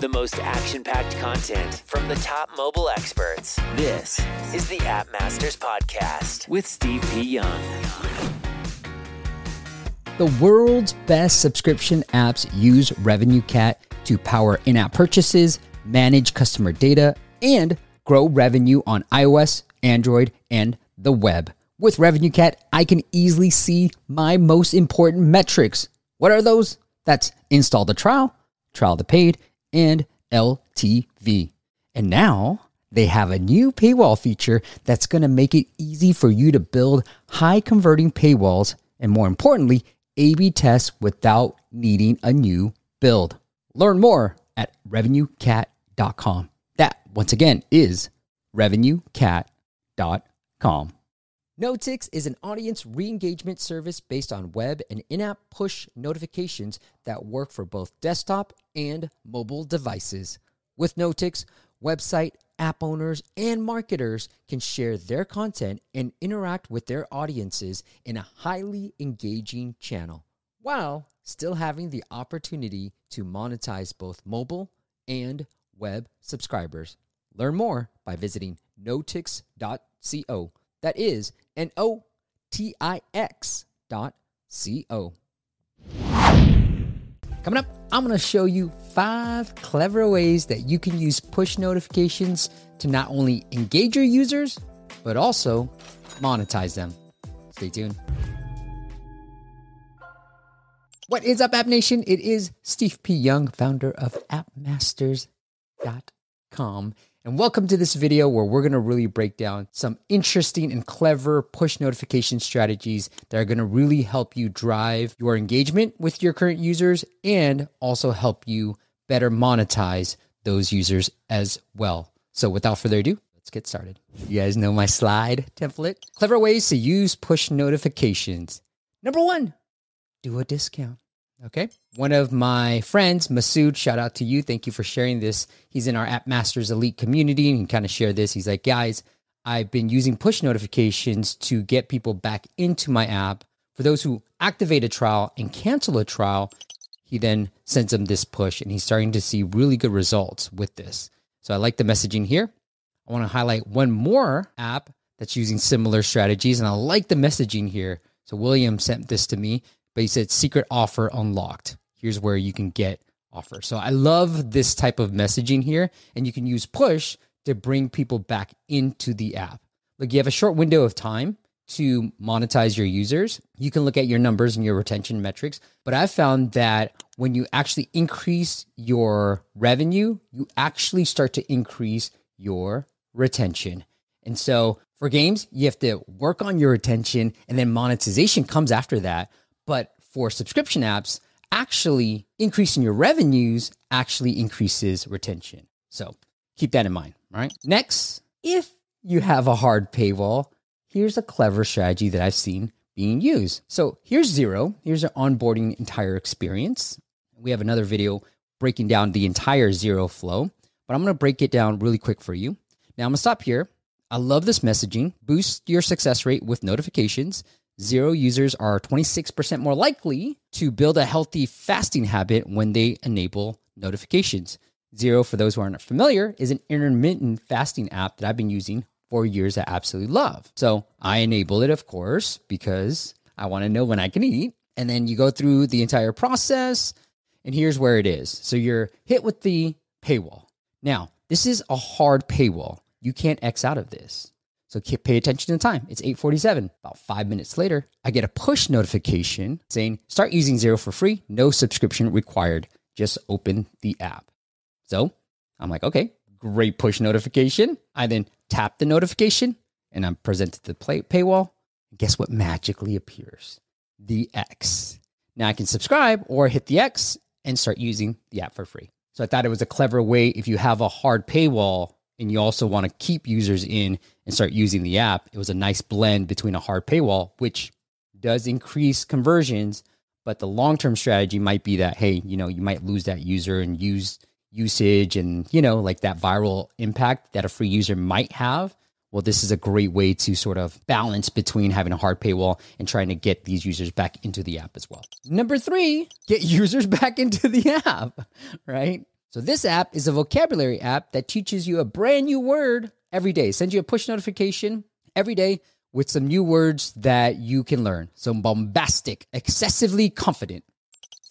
The most action packed content from the top mobile experts. This is the App Masters Podcast with Steve P. Young. The world's best subscription apps use RevenueCat to power in app purchases, manage customer data, and grow revenue on iOS, Android, and the web. With RevenueCat, I can easily see my most important metrics. What are those? That's install the trial, trial the paid, and LTV. And now they have a new paywall feature that's going to make it easy for you to build high converting paywalls and more importantly, A B tests without needing a new build. Learn more at revenuecat.com. That, once again, is revenuecat.com. Notix is an audience re engagement service based on web and in app push notifications that work for both desktop and mobile devices. With Notix, website, app owners, and marketers can share their content and interact with their audiences in a highly engaging channel while still having the opportunity to monetize both mobile and web subscribers. Learn more by visiting notix.co. That is N O T I X dot C O. Coming up, I'm going to show you five clever ways that you can use push notifications to not only engage your users, but also monetize them. Stay tuned. What is up, App Nation? It is Steve P. Young, founder of appmasters.com. And welcome to this video where we're going to really break down some interesting and clever push notification strategies that are going to really help you drive your engagement with your current users and also help you better monetize those users as well. So without further ado, let's get started. You guys know my slide template. Clever ways to use push notifications. Number one, do a discount. Okay. One of my friends, Masood, shout out to you. Thank you for sharing this. He's in our App Masters Elite community and kind of shared this. He's like, guys, I've been using push notifications to get people back into my app. For those who activate a trial and cancel a trial, he then sends them this push and he's starting to see really good results with this. So I like the messaging here. I want to highlight one more app that's using similar strategies and I like the messaging here. So William sent this to me but he said secret offer unlocked. Here's where you can get offer. So I love this type of messaging here, and you can use push to bring people back into the app. Look, you have a short window of time to monetize your users. You can look at your numbers and your retention metrics, but I've found that when you actually increase your revenue, you actually start to increase your retention. And so for games, you have to work on your retention and then monetization comes after that. But for subscription apps, actually increasing your revenues actually increases retention. So keep that in mind. Right. Next, if you have a hard paywall, here's a clever strategy that I've seen being used. So here's zero. Here's an onboarding entire experience. We have another video breaking down the entire zero flow, but I'm going to break it down really quick for you. Now I'm going to stop here. I love this messaging. Boost your success rate with notifications. Zero users are 26% more likely to build a healthy fasting habit when they enable notifications. Zero, for those who aren't familiar, is an intermittent fasting app that I've been using for years. I absolutely love. So I enable it, of course, because I want to know when I can eat. And then you go through the entire process, and here's where it is. So you're hit with the paywall. Now, this is a hard paywall. You can't X out of this. So pay attention to the time. It's 8:47. About 5 minutes later, I get a push notification saying start using Zero for free, no subscription required. Just open the app. So, I'm like, okay, great push notification. I then tap the notification and I'm presented the play- paywall. Guess what magically appears? The X. Now I can subscribe or hit the X and start using the app for free. So I thought it was a clever way if you have a hard paywall and you also want to keep users in and start using the app, it was a nice blend between a hard paywall, which does increase conversions, but the long term strategy might be that, hey, you know, you might lose that user and use usage and, you know, like that viral impact that a free user might have. Well, this is a great way to sort of balance between having a hard paywall and trying to get these users back into the app as well. Number three, get users back into the app, right? So this app is a vocabulary app that teaches you a brand new word every day. Sends you a push notification every day with some new words that you can learn. So bombastic, excessively confident.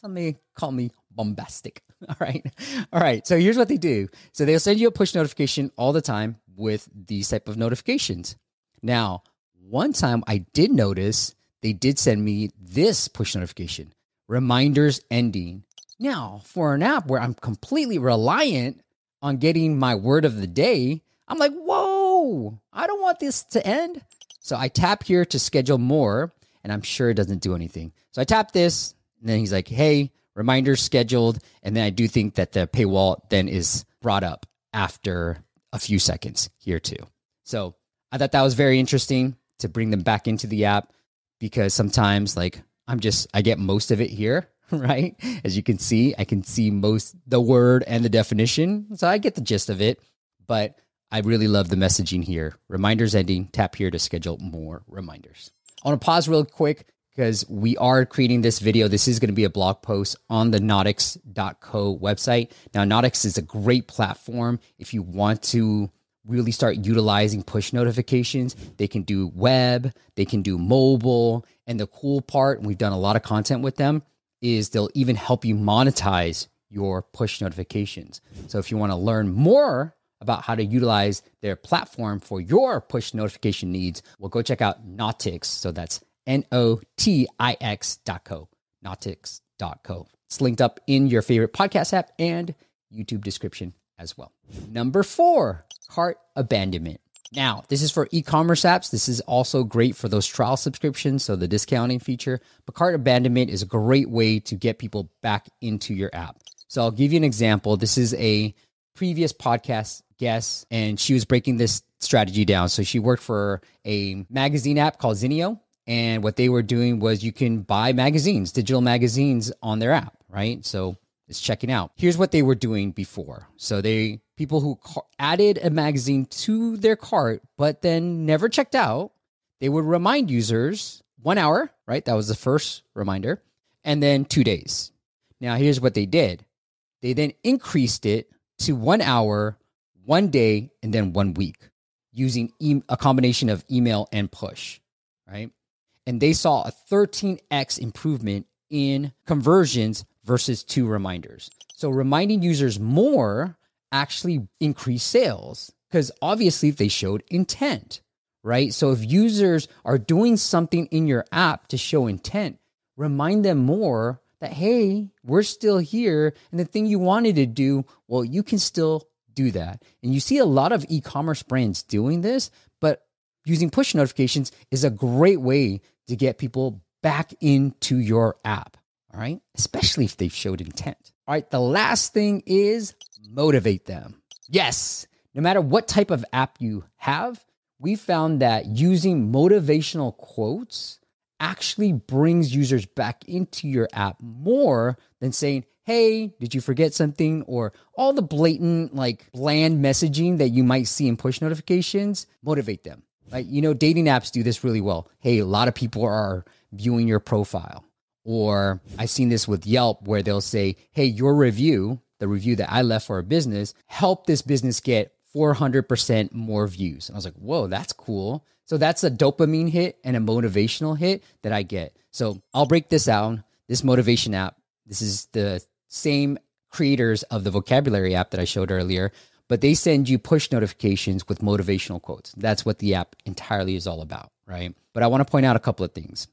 Some may call me bombastic. All right. All right. So here's what they do. So they'll send you a push notification all the time with these type of notifications. Now, one time I did notice they did send me this push notification reminders ending. Now, for an app where I'm completely reliant on getting my word of the day, I'm like, whoa, I don't want this to end. So I tap here to schedule more, and I'm sure it doesn't do anything. So I tap this, and then he's like, hey, reminder scheduled. And then I do think that the paywall then is brought up after a few seconds here too. So I thought that was very interesting to bring them back into the app because sometimes like I'm just I get most of it here, right? As you can see, I can see most the word and the definition. So I get the gist of it, but I really love the messaging here. Reminders ending, tap here to schedule more reminders. I want to pause real quick because we are creating this video. This is going to be a blog post on the notix.co website. Now, Notix is a great platform if you want to really start utilizing push notifications. They can do web, they can do mobile. And the cool part, and we've done a lot of content with them, is they'll even help you monetize your push notifications. So if you want to learn more about how to utilize their platform for your push notification needs, well, go check out Notix. So that's N O T I X dot co, Notix dot co. It's linked up in your favorite podcast app and YouTube description as well. Number four, cart abandonment. Now, this is for e commerce apps. This is also great for those trial subscriptions, so the discounting feature. But cart abandonment is a great way to get people back into your app. So I'll give you an example. This is a previous podcast guest, and she was breaking this strategy down. So she worked for a magazine app called Zinio. And what they were doing was you can buy magazines, digital magazines on their app, right? So it's checking out. Here's what they were doing before. So they people who added a magazine to their cart but then never checked out, they would remind users 1 hour, right? That was the first reminder, and then 2 days. Now here's what they did. They then increased it to 1 hour, 1 day, and then 1 week using e- a combination of email and push, right? And they saw a 13x improvement in conversions versus two reminders. So reminding users more actually increase sales because obviously they showed intent, right? So if users are doing something in your app to show intent, remind them more that, hey, we're still here. And the thing you wanted to do, well, you can still do that. And you see a lot of e commerce brands doing this, but using push notifications is a great way to get people back into your app. All right. Especially if they've showed intent. All right. The last thing is motivate them. Yes. No matter what type of app you have, we found that using motivational quotes actually brings users back into your app more than saying, Hey, did you forget something? Or all the blatant, like bland messaging that you might see in push notifications, motivate them. Like, you know, dating apps do this really well. Hey, a lot of people are viewing your profile. Or I've seen this with Yelp where they'll say, Hey, your review, the review that I left for a business, helped this business get 400% more views. And I was like, Whoa, that's cool. So that's a dopamine hit and a motivational hit that I get. So I'll break this down. This motivation app, this is the same creators of the vocabulary app that I showed earlier, but they send you push notifications with motivational quotes. That's what the app entirely is all about, right? But I want to point out a couple of things.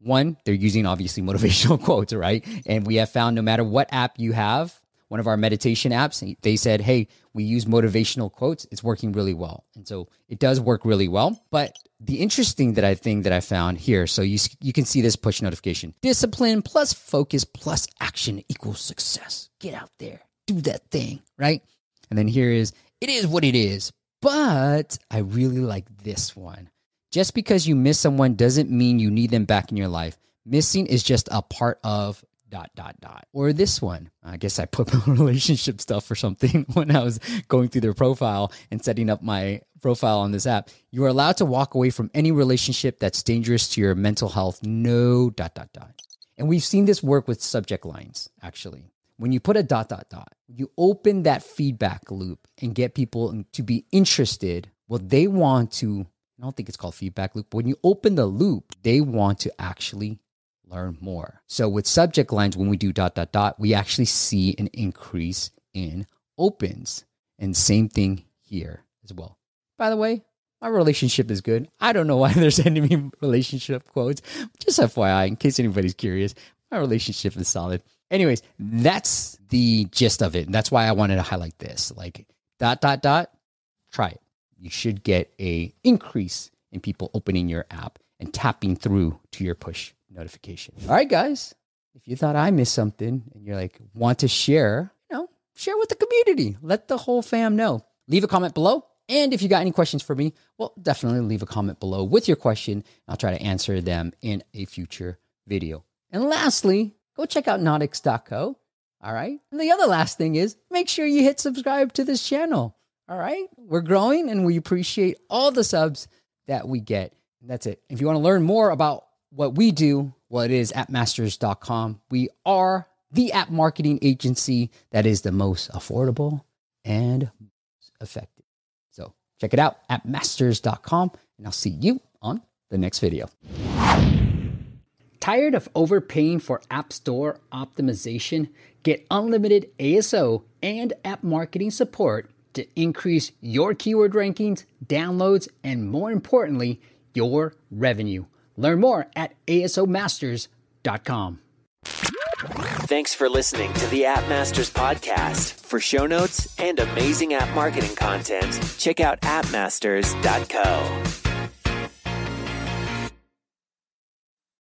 One, they're using obviously motivational quotes, right? And we have found no matter what app you have, one of our meditation apps, they said, hey, we use motivational quotes. It's working really well. And so it does work really well. But the interesting that I think that I found here, so you, you can see this push notification discipline plus focus plus action equals success. Get out there, do that thing, right? And then here is, it is what it is. But I really like this one. Just because you miss someone doesn't mean you need them back in your life. Missing is just a part of dot dot dot. Or this one. I guess i put relationship stuff or something when i was going through their profile and setting up my profile on this app. You are allowed to walk away from any relationship that's dangerous to your mental health. No dot dot dot. And we've seen this work with subject lines actually. When you put a dot, dot, dot, you open that feedback loop and get people to be interested. Well, they want to, I don't think it's called feedback loop, but when you open the loop, they want to actually learn more. So with subject lines, when we do dot, dot, dot, we actually see an increase in opens. And same thing here as well. By the way, my relationship is good. I don't know why they're sending me relationship quotes. Just FYI, in case anybody's curious, my relationship is solid. Anyways, that's the gist of it. That's why I wanted to highlight this. Like dot dot dot, try it. You should get a increase in people opening your app and tapping through to your push notification. All right, guys. If you thought I missed something and you're like want to share, you know, share with the community. Let the whole fam know. Leave a comment below. And if you got any questions for me, well, definitely leave a comment below with your question. I'll try to answer them in a future video. And lastly, go check out Notix.co. All right. And the other last thing is make sure you hit subscribe to this channel. All right. We're growing and we appreciate all the subs that we get. And that's it. If you want to learn more about what we do, well, it is appmasters.com. We are the app marketing agency that is the most affordable and effective. So check it out at masters.com and I'll see you on the next video. Tired of overpaying for App Store optimization? Get unlimited ASO and app marketing support to increase your keyword rankings, downloads, and more importantly, your revenue. Learn more at asomasters.com. Thanks for listening to the App Masters podcast. For show notes and amazing app marketing content, check out appmasters.co.